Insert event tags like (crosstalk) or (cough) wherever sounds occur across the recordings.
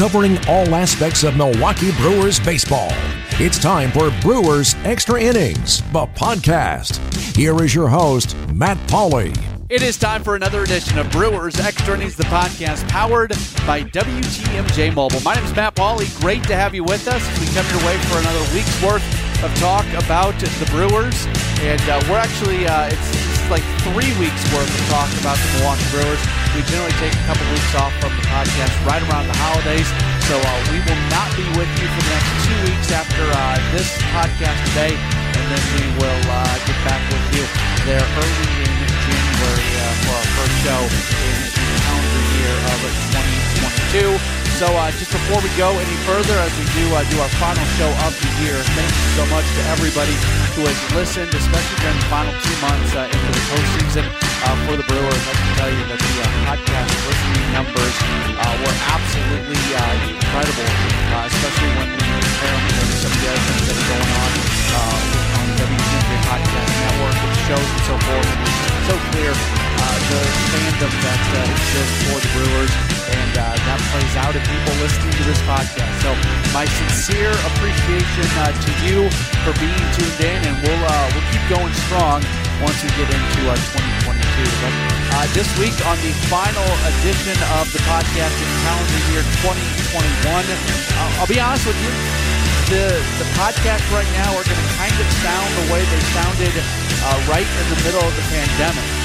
covering all aspects of Milwaukee Brewers baseball. It's time for Brewers Extra Innings, the podcast. Here is your host, Matt Pauley. It is time for another edition of Brewers Extra Innings, the podcast powered by WTMJ Mobile. My name is Matt Pauley. Great to have you with us we come your way for another week's worth of talk about the Brewers. And uh, we're actually, uh, it's like three weeks worth of talk about the Milwaukee Brewers. We generally take a couple weeks off from the podcast right around the holidays. So uh, we will not be with you for the next two weeks after uh, this podcast today. And then we will uh, get back with you there early in January uh, for our first show in the calendar year of 2022. So uh, just before we go any further, as we do uh, do our final show of the year, thank you so much to everybody who has listened, especially during the final two months uh, into the postseason uh, for the Brewers. I can tell you that the uh, podcast listening numbers uh, were absolutely incredible, especially when we compare them to some of the other things that are going on on the WTMJ Podcast Network with shows and so forth. It's so clear the fandom that exists for the Brewers, and that plays out in people listening to this podcast. So, my sincere appreciation uh, to you for being tuned in, and we'll uh, we'll keep going strong once we get into our 2022. But uh, this week on the final edition of the podcast in calendar year 2021, uh, I'll be honest with you. The, the podcast right now are going to kind of sound the way they sounded uh, right in the middle of the pandemic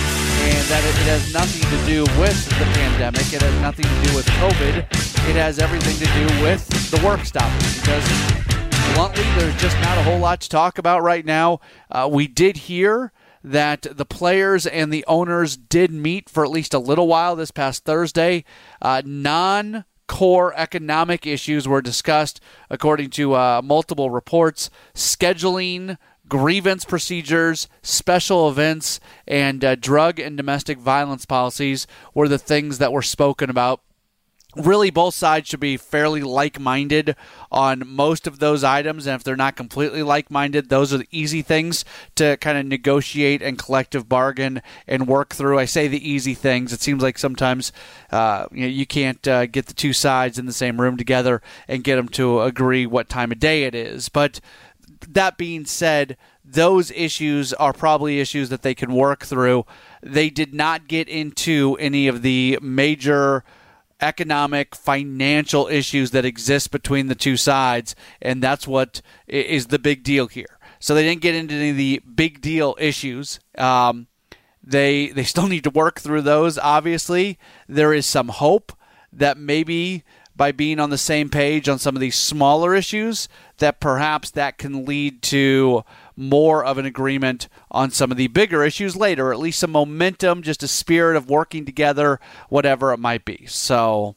and that it, it, has nothing to do with the pandemic. It has nothing to do with COVID. It has everything to do with the work stoppage because bluntly, there's just not a whole lot to talk about right now. Uh, we did hear that the players and the owners did meet for at least a little while this past Thursday. Uh, non core economic issues were discussed, according to uh, multiple reports. Scheduling, grievance procedures, special events, and uh, drug and domestic violence policies were the things that were spoken about. Really, both sides should be fairly like minded on most of those items. And if they're not completely like minded, those are the easy things to kind of negotiate and collective bargain and work through. I say the easy things. It seems like sometimes uh, you, know, you can't uh, get the two sides in the same room together and get them to agree what time of day it is. But that being said, those issues are probably issues that they can work through. They did not get into any of the major economic, financial issues that exist between the two sides, and that's what is the big deal here. So they didn't get into any of the big deal issues. Um, they they (laughs) still need to work through those. Obviously, there is some hope that maybe by being on the same page on some of these smaller issues, that perhaps that can lead to more of an agreement on some of the bigger issues later, at least some momentum, just a spirit of working together, whatever it might be. So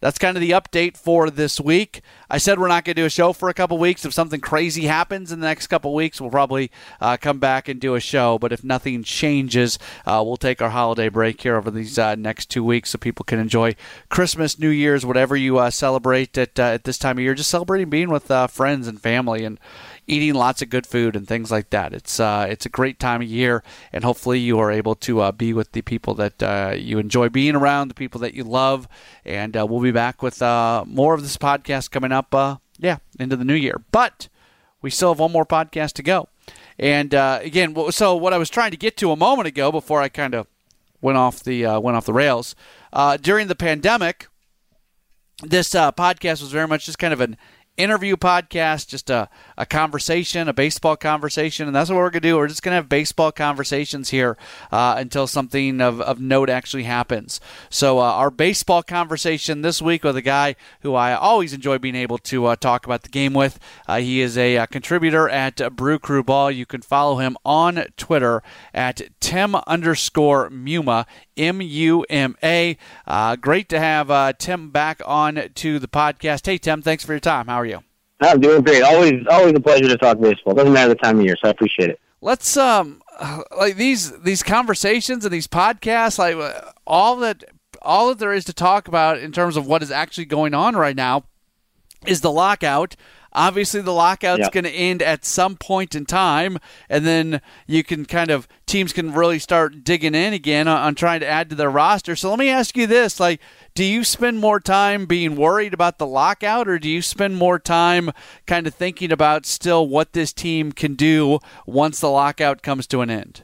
that's kind of the update for this week. I said we're not going to do a show for a couple weeks. If something crazy happens in the next couple weeks, we'll probably uh, come back and do a show. But if nothing changes, uh, we'll take our holiday break here over these uh, next two weeks so people can enjoy Christmas, New Year's, whatever you uh, celebrate at, uh, at this time of year. Just celebrating being with uh, friends and family and eating lots of good food and things like that. It's uh, it's a great time of year, and hopefully you are able to uh, be with the people that uh, you enjoy being around, the people that you love, and uh, we'll be back with uh, more of this podcast coming up. Uh, yeah, into the new year, but we still have one more podcast to go. And again, so what I was trying to get to a moment ago before I kind of went off the went off the rails during the pandemic. This podcast was very much just kind of an interview podcast, just a, a conversation, a baseball conversation. And that's what we're going to do. We're just going to have baseball conversations here uh, until something of, of note actually happens. So, uh, our baseball conversation this week with a guy who I always enjoy being able to uh, talk about the game with. Uh, he is a, a, uh, contributor at Brew Crew Ball. You can follow him on Twitter at Tim underscore Muma, M U M A. Uh, great to have Tim back on to the podcast. Hey, Tim, thanks for your time. How are you? I'm doing great. Always, always a pleasure to talk baseball. Doesn't matter the time of year, so I appreciate it. Let's um, like these these conversations and these podcasts, like all that all that there is to talk about in terms of what is actually going on right now is the lockout. obviously the lockout's going to end at some point in time, and then you can kind of teams can really start digging in again on, on trying to add to their roster. So let me ask you this: like, do you spend more time being worried about the lockout, or do you spend more time kind of thinking about still what this team can do once the lockout comes to an end?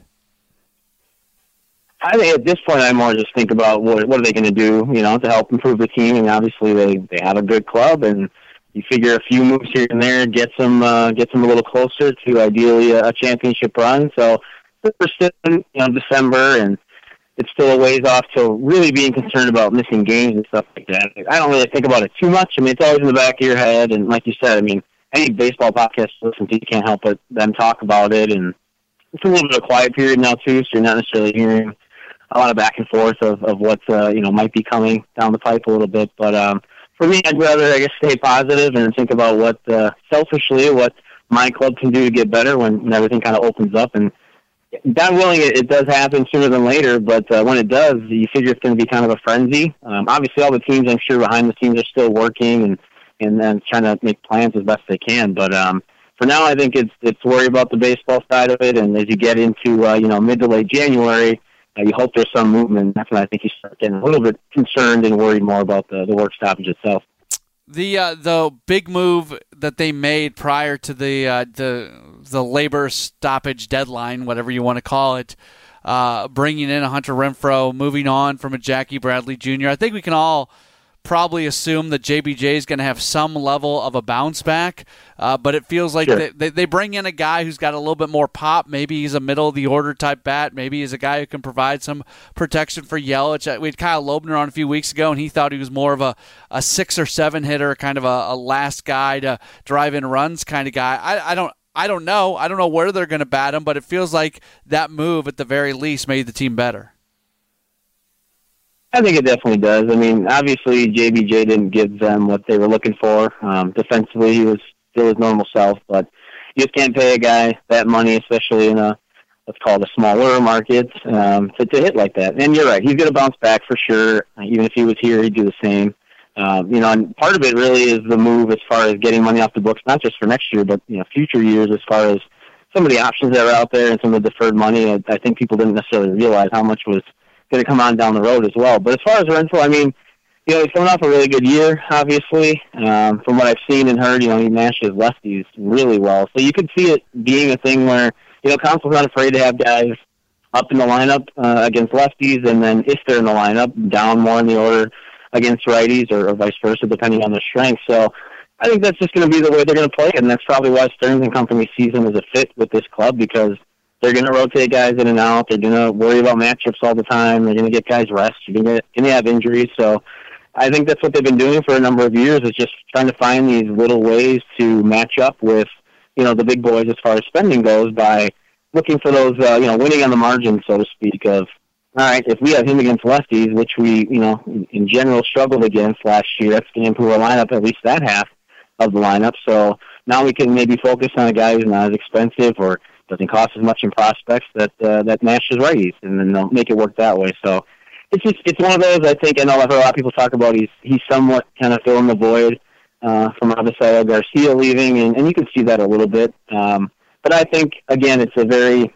I think at this point, I more just think about what what are they going to do, you know, to help improve the team. And obviously, they they have a good club, and you figure a few moves here and there gets them uh, them a little closer to ideally a, a championship run. So we're still in you know December, and it's still a ways off to really being concerned about missing games and stuff like that. I don't really think about it too much. I mean, it's always in the back of your head, and like you said, I mean, any baseball podcast you listen to, you can't help but them talk about it, and it's a little bit of a quiet period now too, so you're not necessarily hearing a lot of back and forth of of what uh, you know might be coming down the pipe a little bit. But um, for me, I'd rather I guess stay positive and think about what uh, selfishly what my club can do to get better when, when everything kind of opens up. And God willing, it, it does happen sooner than later. But uh, when it does, you figure it's going to be kind of a frenzy. Um, obviously, all the teams I'm sure behind the scenes are still working and and then trying to make plans as best they can. But um, for now, I think it's it's worry about the baseball side of it. And as you get into uh, you know mid to late January uh, you hope there's some movement. That's when I think you start getting a little bit concerned and worried more about the, the work stoppage itself. The uh, the big move that they made prior to the uh, the the labor stoppage deadline, whatever you want to call it, uh, bringing in a Hunter Renfroe, moving on from a Jackie Bradley Jr. I think we can all probably assume that JBJ is going to have some level of a bounce back, uh, but it feels like sure. they, they bring in a guy who's got a little bit more pop. Maybe he's a middle of the order type bat. Maybe he's a guy who can provide some protection for Yelich. Uh, we had Kyle Lobner on a few weeks ago, and he thought he was more of a, a six or seven hitter, kind of a, a last guy to drive in runs kind of guy. I, I don't. I don't know. I don't know where they're going to bat him, but it feels like that move at the very least made the team better. I think it definitely does. I mean, obviously JBJ didn't give them what they were looking for. Um, defensively, he was still his normal self, but you just can't pay a guy that money, especially in a let's call it a smaller market, um, to, to hit like that. And you're right, he's going to bounce back for sure. Even if he was here, he'd do the same. Um, you know, and part of it really is the move as far as getting money off the books, not just for next year, but you know, future years as far as some of the options that are out there and some of the deferred money. I, I think people didn't necessarily realize how much was going to come on down the road as well. But as far as rental, I mean, you know, he's coming off a really good year, obviously. Um, from what I've seen and heard, you know, he matches lefties really well. So you could see it being a thing where, you know, Counsell's not afraid to have guys up in the lineup uh, against lefties, and then if they're in the lineup, down more in the order against righties, or, or vice versa, depending on their strength. So I think that's just going to be the way they're going to play it, and that's probably why Stearns and Company sees him as a fit with this club because – they're going to rotate guys in and out. They're going to worry about matchups all the time. They're going to get guys rest. You're going to have injuries. So I think that's what they've been doing for a number of years is just trying to find these little ways to match up with, you know, the big boys as far as spending goes by looking for those, uh, you know, winning on the margin, so to speak, of, all right, if we have him against lefties, which we, you know, in general struggled against last year, that's going to improve our lineup, at least that half of the lineup. So now we can maybe focus on a guy who's not as expensive or – doesn't cost as much in prospects that uh, that matches righties, and then they'll make it work that way. So it's just it's one of those. I think I know I've heard a lot of people talk about. He's he's somewhat kind of filling the void uh, from Avisail Garcia leaving, and, and you can see that a little bit. Um, but I think again, it's a very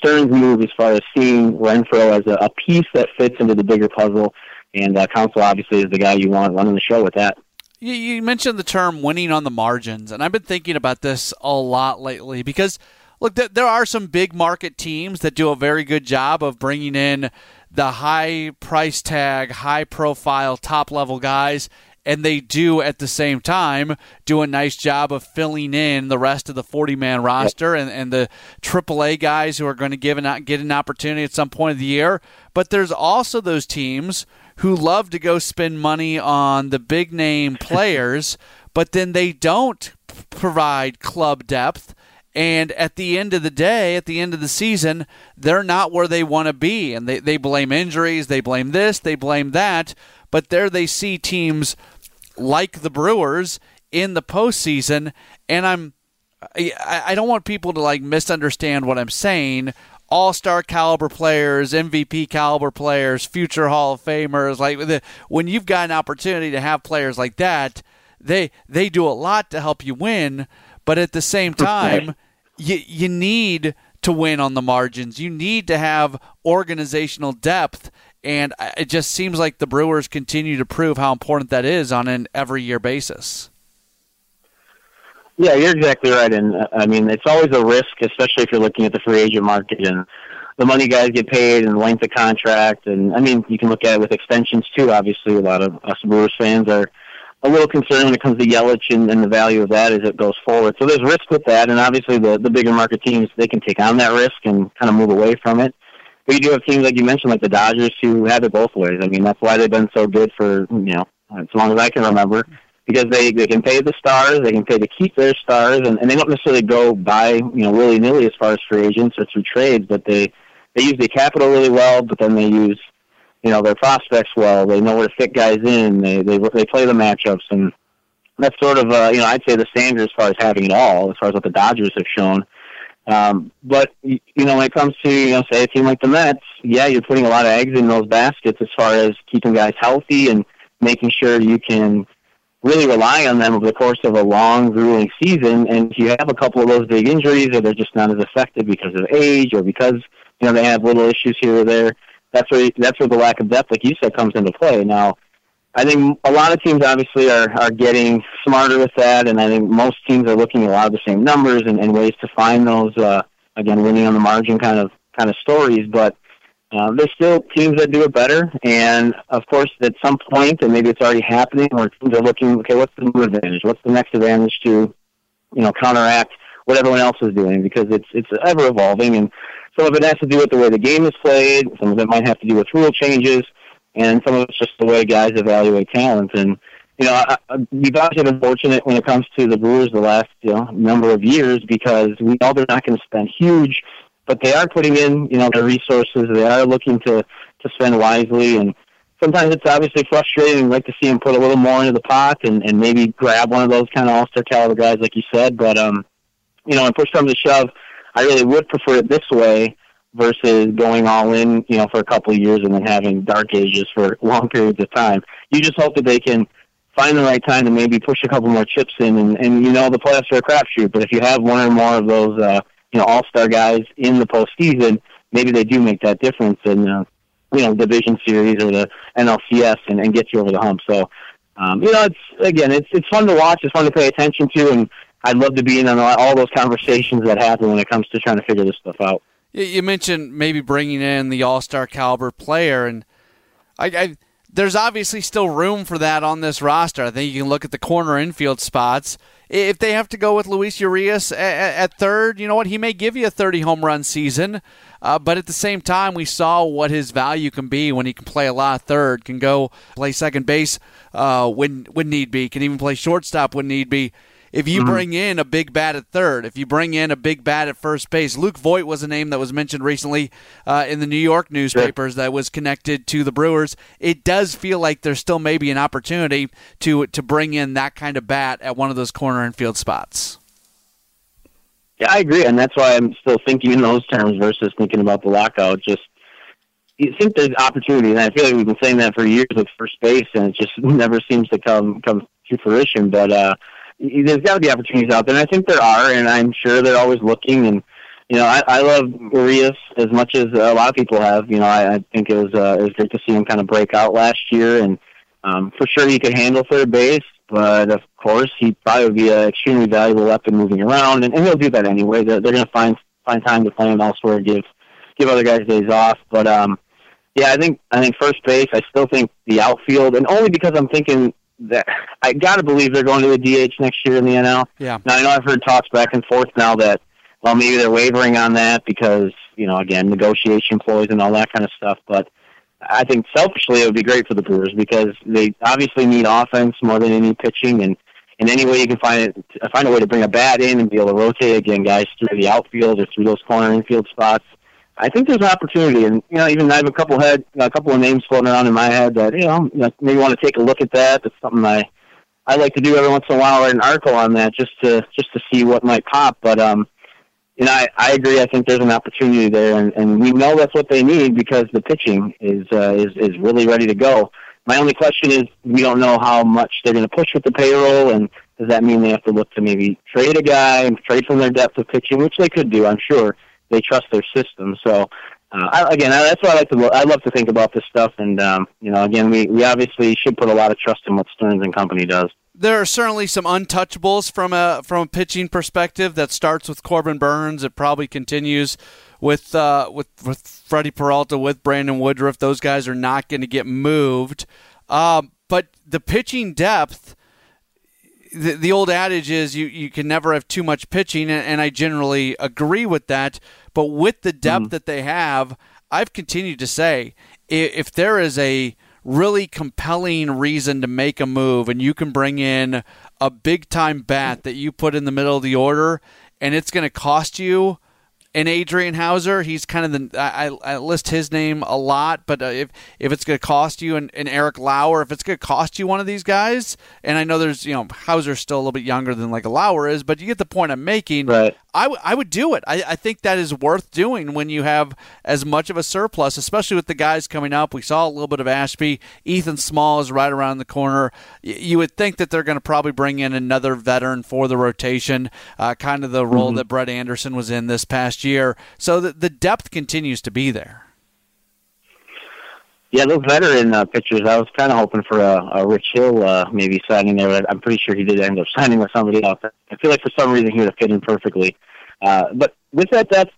Stearns move as far as seeing Renfroe as a, a piece that fits into the bigger puzzle. And uh, Counsell obviously is the guy you want running the show with that. You, you mentioned the term winning on the margins, and I've been thinking about this a lot lately because – look, there are some big market teams that do a very good job of bringing in the high price tag, high profile, top level guys. And they do at the same time do a nice job of filling in the rest of the 40 man roster and, and the AAA guys who are going to give an, get an opportunity at some point of the year. But there's also those teams who love to go spend money on the big name (laughs) players, but then they don't provide club depth and at the end of the day, at the end of the season, they're not where they want to be. And they, they blame injuries, they blame this, they blame that. But there they see teams like the Brewers in the postseason. And I'm I, don't want people to like misunderstand what I'm saying. All star caliber players, MVP caliber players, future Hall of Famers. Like the, when you've got an opportunity to have players like that, they they do a lot to help you win, but at the same time, you you need to win on the margins. You need to have organizational depth, and it just seems like the Brewers continue to prove how important that is on an every year basis. Yeah, you're exactly right, and uh, I mean it's always a risk, especially if you're looking at the free agent market and the money guys get paid and the length of contract. And I mean, you can look at it with extensions too. Obviously, a lot of us Brewers fans are a little concerned when it comes to Yelich and, and the value of that as it goes forward. So there's risk with that, and obviously the the bigger market teams they can take on that risk and kind of move away from it. But you do have teams like you mentioned, like the Dodgers, who have it both ways. I mean, that's why they've been so good for you know as long as I can remember, because they they can pay the stars, they can pay to keep their stars, and, and they don't necessarily go buy you know willy nilly as far as free agents or through trades, but they they use the capital really well, but then they use you know their prospects well. They know where to fit guys in. They they they play the matchups, and that's sort of uh, you know I'd say the standard as far as having it all, as far as what the Dodgers have shown. Um, but you know when it comes to you know say a team like the Mets, yeah, you're putting a lot of eggs in those baskets as far as keeping guys healthy and making sure you can really rely on them over the course of a long, grueling season. And if you have a couple of those big injuries, or they're just not as effective because of age, or because you know they have little issues here or there, that's where that's where the lack of depth, like you said, comes into play. Now, I think a lot of teams obviously are are getting smarter with that, and I think most teams are looking at a lot of the same numbers and, and ways to find those uh, again winning on the margin kind of kind of stories, but. Uh, there's still teams that do it better, and of course, at some point, and maybe it's already happening, where teams are looking, okay, what's the new advantage? What's the next advantage to, you know, counteract what everyone else is doing? Because it's it's ever evolving, and some of it has to do with the way the game is played. Some of it might have to do with rule changes, and some of it's just the way guys evaluate talent. And you know, I, I, we've actually been fortunate when it comes to the Brewers the last you know number of years because we know they're not going to spend huge, but they are putting in you know their resources. They are looking to to spend wisely and. Sometimes it's obviously frustrating. We'd like to see them put a little more into the pot and, and maybe grab one of those kind of all-star caliber guys, like you said. But um, you know, when push comes to shove, I really would prefer it this way versus going all in, you know, for a couple of years and then having dark ages for (laughs) long periods of time. You just hope that they can find the right time to maybe push a couple more chips in, and, and you know, the playoffs are a crapshoot. But if you have one or more of those, uh, you know, all-star guys in the postseason, maybe they do make that difference in, uh, you know, division series or the NLCS and, and get you over the hump. So, um, you know, it's again, it's it's fun to watch. It's fun to pay attention to, and I'd love to be in on all those conversations that happen when it comes to trying to figure this stuff out. You mentioned maybe bringing in the All Star caliber player, and I, I, there's obviously still room for that on this roster. I think you can look at the corner infield spots. If they have to go with Luis Urias at, at third, you know what? He may give you a 30 home run season, uh, but at the same time, we saw what his value can be when he can play a lot of third, can go play second base uh, when when need be, can even play shortstop when need be. If you mm-hmm. bring in a big bat at third, if you bring in a big bat at first base, Luke Voit was a name that was mentioned recently uh, in the New York newspapers sure. that was connected to the Brewers. It does feel like there's still maybe an opportunity to to bring in that kind of bat at one of those corner infield spots. Yeah, I agree, and that's why I'm still thinking in those terms versus thinking about the lockout. Just you think there's opportunity, and I feel like we've been saying that for years with first base, and it just (laughs) never seems to come come to fruition. But uh, there's got to be opportunities out there, and I think there are, and I'm sure they're always looking. And you know, I, I love Urias as much as a lot of people have. You know, I, I think it was uh, it was great to see him kind of break out last year, and um, for sure he could handle third base. But of course, he probably would be an extremely valuable weapon moving around, and, and he'll do that anyway. They're, they're going to find find time to play him elsewhere, give give other guys days off. But um, yeah, I think I think first base. I still think the outfield, and only because I'm thinking that I got to believe they're going to a DH next year in the NL. Yeah. Now I know I've heard talks back and forth now that well maybe they're wavering on that because you know again negotiation ploys and all that kind of stuff. But I think selfishly it would be great for the Brewers because they obviously need offense more than any pitching and. In any way you can find it, find a way to bring a bat in and be able to rotate again guys through the outfield or through those corner infield spots. I think there's an opportunity, and you know, even I have a couple head, a couple of names floating around in my head that you know, maybe want to take a look at that. That's something I I like to do every once in a while. Write an article on that just to just to see what might pop. But um, you know, I, I agree. I think there's an opportunity there, and, and we know that's what they need because the pitching is uh, is is really ready to go. my only question is we don't know how much they're going to push with the payroll, and does that mean they have to look to maybe trade a guy and trade from their depth of pitching, which they could do, I'm sure. They trust their system, so. Uh, I, again, that's what I like to. I love to think about this stuff, and um, you know, again, we, we obviously should put a lot of trust in what Stearns and company does there are certainly some untouchables from a from a pitching perspective. That starts with Corbin Burnes. It probably continues with uh, with with Freddy Peralta, with Brandon Woodruff. Those guys are not going to get moved. Um, but the pitching depth. The, the old adage is you, you can never have too much pitching, and, and I generally agree with that. But with the depth mm-hmm. that they have, I've continued to say if there is a really compelling reason to make a move and you can bring in a big time bat that you put in the middle of the order and it's going to cost you and Adrian Houser, he's kind of the I, I list his name a lot, but uh, if if it's going to cost you and, and Eric Lauer, if it's going to cost you one of these guys, and I know there's you know Houser's still a little bit younger than like Lauer is, but you get the point I'm making. Right. I, w- I would do it. I, I think that is worth doing when you have as much of a surplus, especially with the guys coming up. We saw a little bit of Ashby. Ethan Small is right around the corner. Y- you would think that they're going to probably bring in another veteran for the rotation, uh, kind of the role mm-hmm. that Brett Anderson was in this past year. So the, the depth continues to be there. Yeah, those veteran uh, pitchers. I was kind of hoping for a, a Rich Hill uh, maybe signing there. But I'm pretty sure he did end up (laughs) signing with somebody else. I feel like for some reason he would have fit in perfectly. Uh, but with that depth,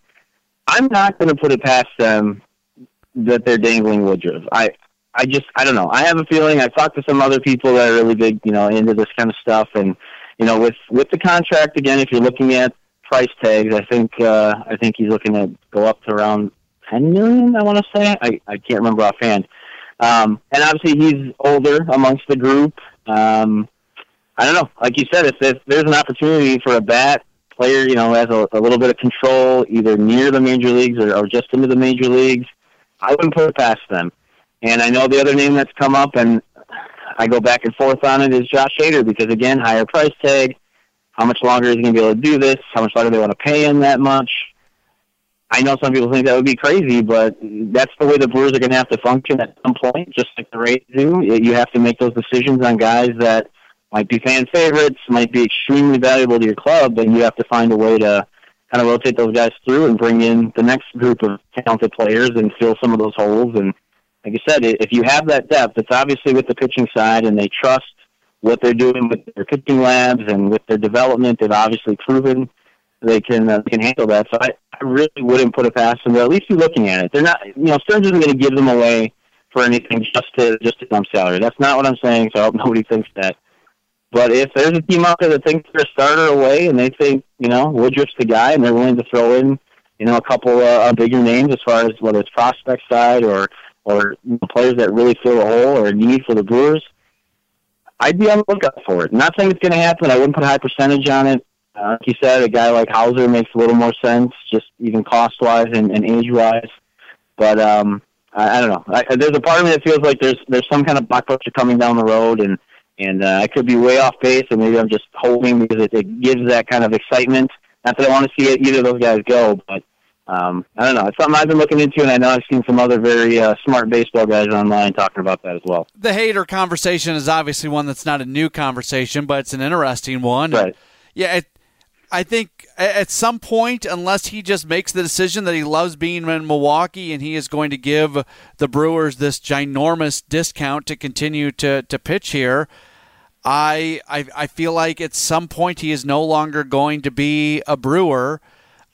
I'm not going to put it past them that they're dangling Woodruff. I I just I don't know. I have a feeling. I've talked to some other people that are really big, you know, into this kind of stuff, and you know, with with the contract again, if you're looking at price tags, I think uh, I think he's looking to go up to around ten million. I want to say I I can't remember offhand. Um, and obviously he's older amongst the group. Um, I don't know. Like you said, if, if there's an opportunity for a bat player, you know, has a, a little bit of control, either near the major leagues or, or just into the major leagues, I wouldn't put it past them. And I know the other name that's come up, and I go back and forth on it, is Josh Hader because again, higher price tag. How much longer is he going to be able to do this? How much longer do they want to pay him that much? I know some people think that would be crazy, but that's the way the Brewers are going to have to function at some point, just like the Rays do. You have to make those decisions on guys that might be fan favorites, might be extremely valuable to your club, and you have to find a way to kind of rotate those guys through and bring in the next group of talented players and fill some of those holes. And like I said, if you have that depth, it's obviously with the pitching side, and they trust what they're doing with their pitching labs and with their development. They've obviously proven they can uh, can handle that. So I, I really wouldn't put it past them. But at least be looking at it. They're not, you know, Stearns isn't going to give them away for anything just to just to dump salary. That's not what I'm saying. So I hope (laughs) nobody thinks that. But if there's a team out there that thinks they're a starter away and they think, you know, Woodruff's the guy and they're willing to throw in, you know, a couple uh, bigger names as far as whether it's prospect side or or players that really fill a hole or a need for the Brewers, I'd be on the lookout for it. not saying it's going to happen. I wouldn't put a high percentage on it. Uh, like you said, a guy like Houser makes a little more sense, just even cost wise and, and age wise. But um, I, I don't know. I, there's a part of me that feels like there's there's some kind of blockbuster coming down the road, and and uh, I could be way off base, and maybe I'm just hoping because it, it gives that kind of excitement. Not that I want to see either of those guys go, but um, I don't know. It's something I've been looking into, and I know I've seen some other very uh, smart baseball guys online talking about that as well. The Hader conversation is obviously one that's not a new conversation, but it's an interesting one. Right. Yeah, it, I think at some point, unless he just makes the decision that he loves being in Milwaukee and he is going to give the Brewers this ginormous discount to continue to, to pitch here, I, I I feel like at some point he is no longer going to be a Brewer.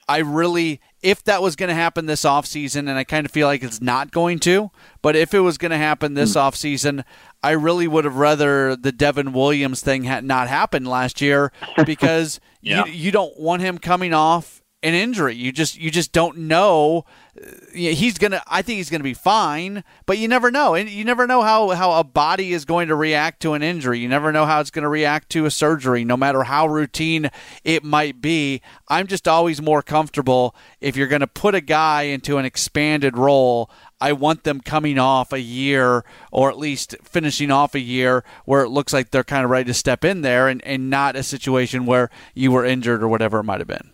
I really if that was going to happen this offseason, and I kind of feel like it's not going to, but if it was going to happen this mm. offseason, I really would have rather the Devin Williams thing had not happened last year (laughs) because yeah. you, you don't want him coming off an injury. You just you just don't know. Uh, he's gonna. I think he's gonna be fine, but you never know, and you never know how how a body is going to react to an injury. You never know how it's going to react to a surgery, no matter how routine it might be. I'm just always more comfortable if you're going to put a guy into an expanded role. I want them coming off a year or at least finishing off a year where it looks like they're kind of ready to step in there and, and not a situation where you were injured or whatever it might have been.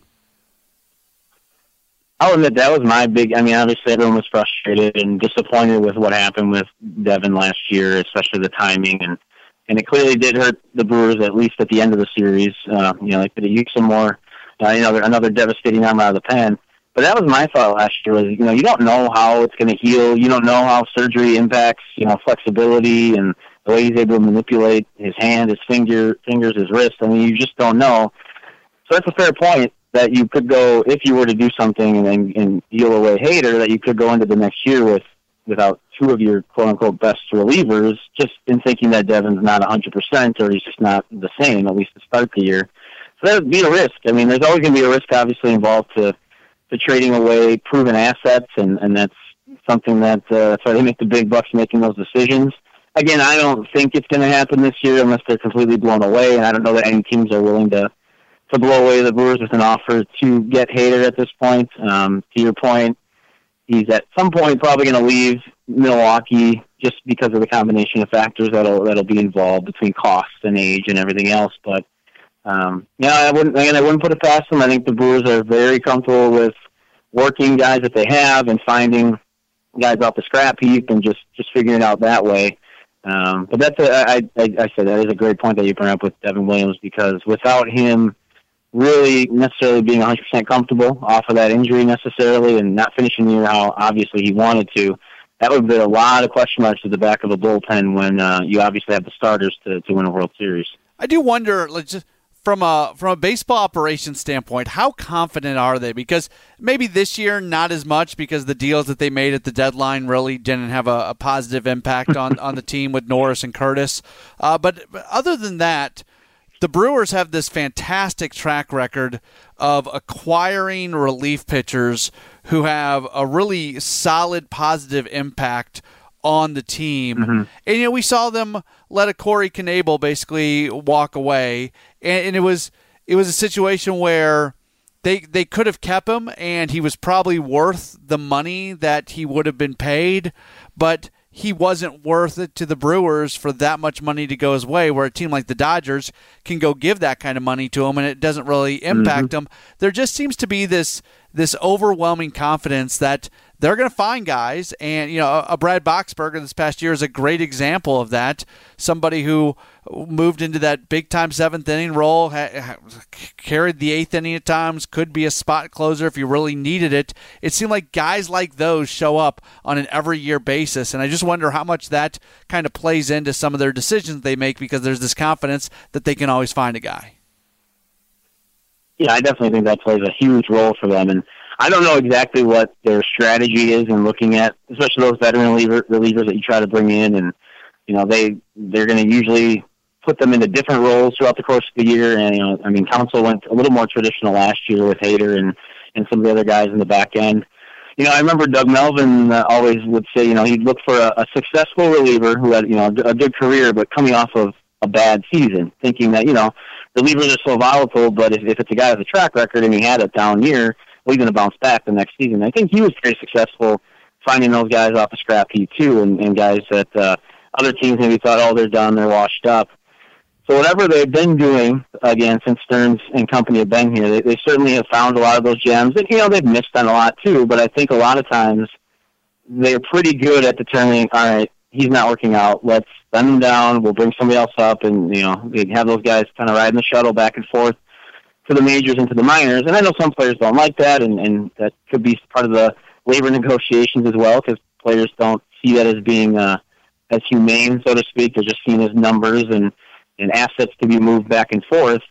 I'll admit that was my big. I mean, obviously everyone was frustrated and disappointed with what happened with Devin last year, especially the timing and and it clearly did hurt the Brewers at least at the end of the series. Uh, you know, they could have used some more. Uh, you know, another devastating arm out of the pen. But that was my thought last year. Was you know you don't know how it's going to heal. You don't know how surgery impacts you know flexibility and the way he's able to manipulate his hand, his finger, fingers, his wrist. I mean, you just don't know. So that's a fair point that you could go if you were to do something and, and deal away Hader that you could go into the next year with without two of your quote unquote best relievers, just in thinking that Devin's not 100% or he's just not the same at least to start the year. So that would be a risk. I mean, there's always going to be a risk obviously involved to to trading away proven assets, and and that's something that uh, that's why they make the big bucks making those decisions. Again, I don't think it's going to happen this year unless they're completely blown away, and I don't know that any teams are willing to to blow away the Brewers with an offer to get Hader at this point. Um, to your point, he's at some point probably going to leave Milwaukee just because of the combination of factors that'll that'll be involved between costs and age and everything else. But um, yeah, I wouldn't again I wouldn't put it past them. I think the Brewers are very comfortable with working guys that they have and finding guys off the scrap heap and just just figuring it out that way. Um, but that's a, I, I, I said that is a great point that you bring up with Devin Williams because without him really necessarily being 100% comfortable off of that injury necessarily and not finishing the year how obviously he wanted to, that would be a lot of question marks at the back of the bullpen when uh, you obviously have the starters to, to win a World Series. I do wonder, like, just from a from a baseball operation standpoint, how confident are they? Because maybe this year not as much because the deals that they made at the deadline really didn't have a, a positive impact on, (laughs) on the team with Norris and Curtiss. Uh, but, but other than that, the Brewers have this fantastic track record of acquiring relief pitchers who have a really solid positive impact on the team. Mm-hmm. And you know, we saw them let a Corey Knebel basically walk away, and, and, it was it was a situation where they they could have kept him, and he was probably worth the money that he would have been paid, but he wasn't worth it to the Brewers for that much money to go his way, where a team like the Dodgers can go give that kind of money to him and it doesn't really impact mm-hmm. them. There just seems to be this this overwhelming confidence that they're going to find guys. And, you know, a Brad Boxberger this past year is a great example of that. Somebody who moved into that big time seventh inning role, ha- ha- carried the eighth inning at times, could be a spot closer if you really needed it. It seemed like guys like those show up on an every year basis. And I just wonder how much that kind of plays into some of their decisions they make because there's this confidence that they can always find a guy. Yeah, I definitely think that plays a huge role for them. And I don't know exactly what their strategy is in looking at, especially those veteran reliever, relievers that you try to bring in, and you know they they're going to usually put them into different roles throughout the course of the year. And you know, I mean, Counsell went a little more traditional last year with Hader and and some of the other guys in the back end. You know, I remember Doug Melvin uh, always would say, you know, he'd look for a, a successful reliever who had, you know, a good career, but coming off of a bad season, thinking that, you know, relievers are so volatile, but if, if it's a guy with a track record and he had a down year, well, he's going to bounce back the next season. I think he was very successful finding those guys off the scrap heap too, and, and guys that uh, other teams maybe thought, oh, they're done, they're washed up. So whatever they've been doing again since Stearns and company have been here, they, they certainly have found a lot of those gems. And you know they've missed on a lot too, but I think a lot of times they're pretty good at determining. All right, he's not working out. Let's send him down. We'll bring somebody else up, and you know they have those guys kind of riding the shuttle back and forth to the majors and to the minors. And I know some players don't like that, and, and that could be part of the labor (laughs) negotiations as well, because players don't see that as being uh, as humane, so to speak. They're just seen as numbers and, and assets to be moved back and forth.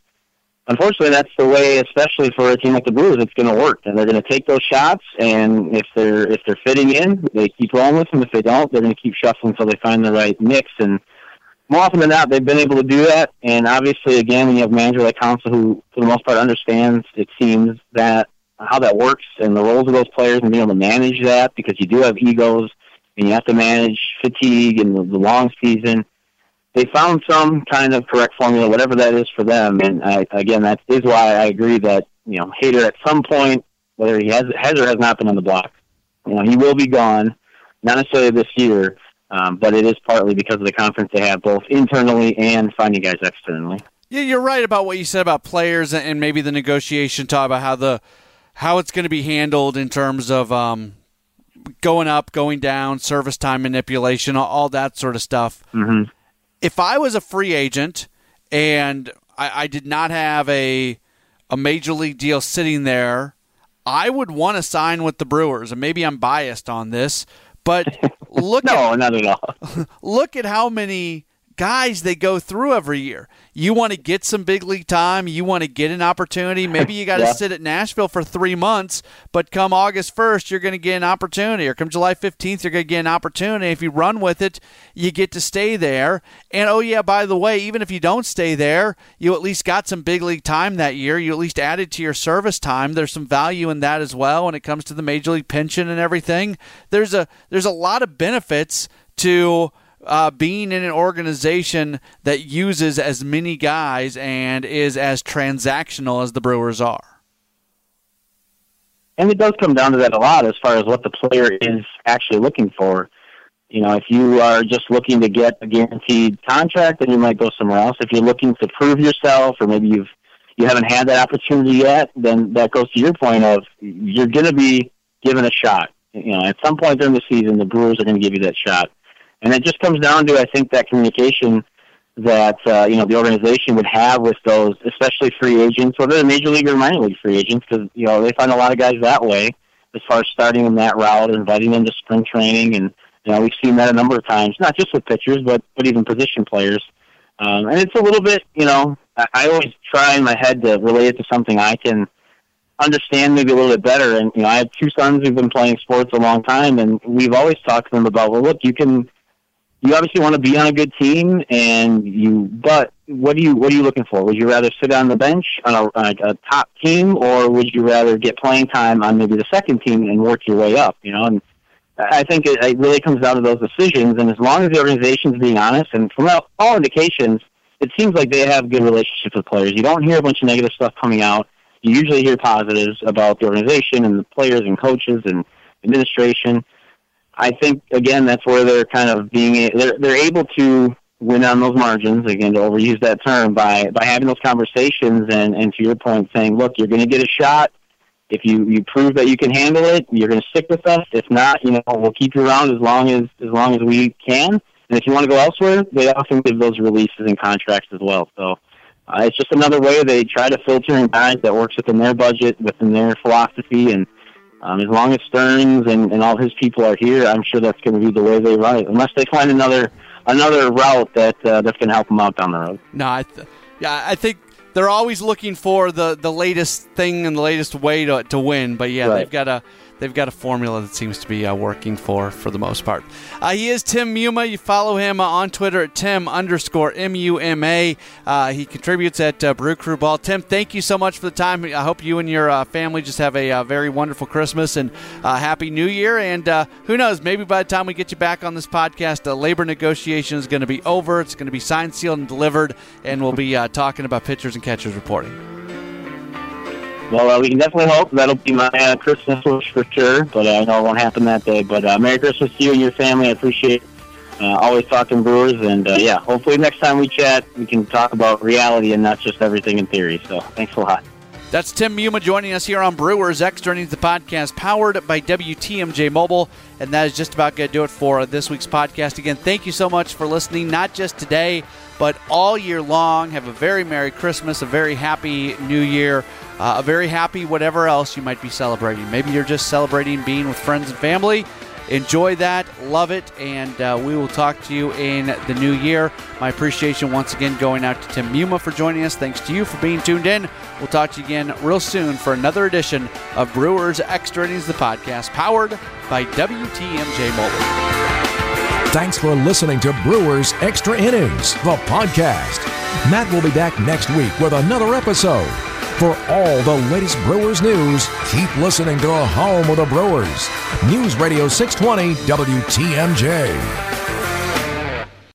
Unfortunately, that's the way, especially for a team like the Brewers, it's going to work, and they're going to take those shots. And if they're if they're fitting in, they keep rolling with them. If they don't, they're going to keep shuffling until they find the right mix. And more often than not, they've been able to do that. And obviously, again, when you have a manager like Counsell who, for the most part, understands, it seems, that how that works and the roles of those players and being able to manage that because you do have egos and you have to manage fatigue and the long season. They found some kind of correct formula, whatever that is for them. And I, again, that is why I agree that you know Hader at some point, whether he has has or has not been on the block, you know, he will be gone. Not necessarily this year, um, but it is partly because of the confidence they have both internally and finding guys externally. Yeah, you're right about what you said about players and maybe the negotiation talk about how the how it's going to be handled in terms of um, going up, going down, service time manipulation, all, that sort of stuff. Mm-hmm. If I was a free agent and I, I did not have a a major league deal sitting there, I would want to sign with the Brewers. And maybe I'm biased on this, but look (laughs) no, at, not at all. (laughs) look at how many guys they go through every year. You want to get some big league time, you want to get an opportunity. Maybe you got to Yeah. sit at Nashville for three months, but come August 1st, you're going to get an opportunity, or come July 15th, you're going to get an opportunity. If you run with it, you get to stay there. And oh, yeah, by the way, even if you don't stay there, you at least got some big league time that year. You at least added to your service time. There's some value in that as well when it comes to the major league pension and everything. There's a there's a lot of benefits to uh, being in an organization that uses as many guys and is as transactional as the Brewers are. And it does come down to that a lot as far as what the player is actually looking for. You know, if you are just looking to get a guaranteed contract, then you might go somewhere else. If you're looking to prove yourself, or maybe you've you haven't had that opportunity yet, then that goes to your point of you're going to be given a shot. You know, at some point during the season, the Brewers are going to give you that shot, and it just comes down to I think that communication that uh, you know the organization would have with those, especially free agents, whether they're major league or minor league free agents, because you know they find a lot of guys that way as far as starting them that route, inviting them to spring training, and you know we've seen that a number of times, not just with pitchers, but but even position players. Um, and it's a little bit, you know, I, I always try in my head to relate it to something I can understand maybe a little bit better. And you know, I have two sons who've been playing sports a long time, and we've always talked to them about, well, look, you can you obviously want to be on a good team, and you. But what do you what are you looking for? Would you rather sit on the bench on a, on a top team, or would you rather get playing time on maybe the second team and work your way up? You know, and I think it, it really comes down to those decisions. And as long as the organization's being honest, and from all indications, it seems like they have good relationships with players. You don't hear a bunch of negative stuff coming out. You usually hear positives about the organization and the players and coaches and administration. I think again that's where they're kind of being they're they're able to win on those margins again to overuse that term by by having those conversations and and to your point saying look you're going to get a shot. If you you prove that you can handle it you're going to stick with us. If not you know we'll keep you around as long as as long as we can. And if you want to go elsewhere they often give those releases and contracts as well. So uh, it's just another way they try to filter in guys that works within their budget within their philosophy and um, as long as Stearns and, and all his people are here, I'm sure that's going to be the way they run it. Unless they find another another route that uh, that's going to help them out down the road. No, I th- yeah, I think they're always looking for the, the latest thing and the latest way to, to win. But yeah, Right. they've got a they've got a formula that seems to be uh, working for for the most part. Uh, he is Tim Muma. You follow him uh, on Twitter at Tim underscore M U M A. Uh, he contributes at uh, Brew Crew Ball. Tim, thank you so much for the time. I hope you and your uh, family just have a uh, very wonderful Christmas and happy New Year. And who knows, maybe by the time we get you back on this podcast, the labor negotiation is going to be over. It's going to be signed, sealed, and delivered, and we'll be talking about pitchers and catchers reporting. Well, uh, we can definitely hope that'll be my uh, Christmas wish for sure, but uh, I know it won't happen that day. But uh, Merry Christmas to you and your family. I appreciate uh, always talking Brewers, and yeah, hopefully next time we chat, we can talk about reality and not just everything in theory. So thanks a lot. That's Tim Muma joining us here on Brewers Extra Innings, the podcast powered by WTMJ Mobile. And that is just about going to do it for this week's podcast. Again, thank you so much for listening, not just today, but all year long. Have a very Merry Christmas, a very happy New Year, uh, a very happy whatever else you might be celebrating. Maybe you're just celebrating being with friends and family. Enjoy that, love it, and uh, we will talk to you in the new year. My appreciation once again going out to Tim Muma for joining us. Thanks to you for being tuned in. We'll talk to you again real soon for another edition of Brewers Extra Innings, the podcast powered by WTMJ Mobile. Thanks for listening to Brewers Extra Innings, the podcast. Matt will be back next week with another episode. For all the latest Brewers news, keep listening to the home of the Brewers. News Radio 620 WTMJ.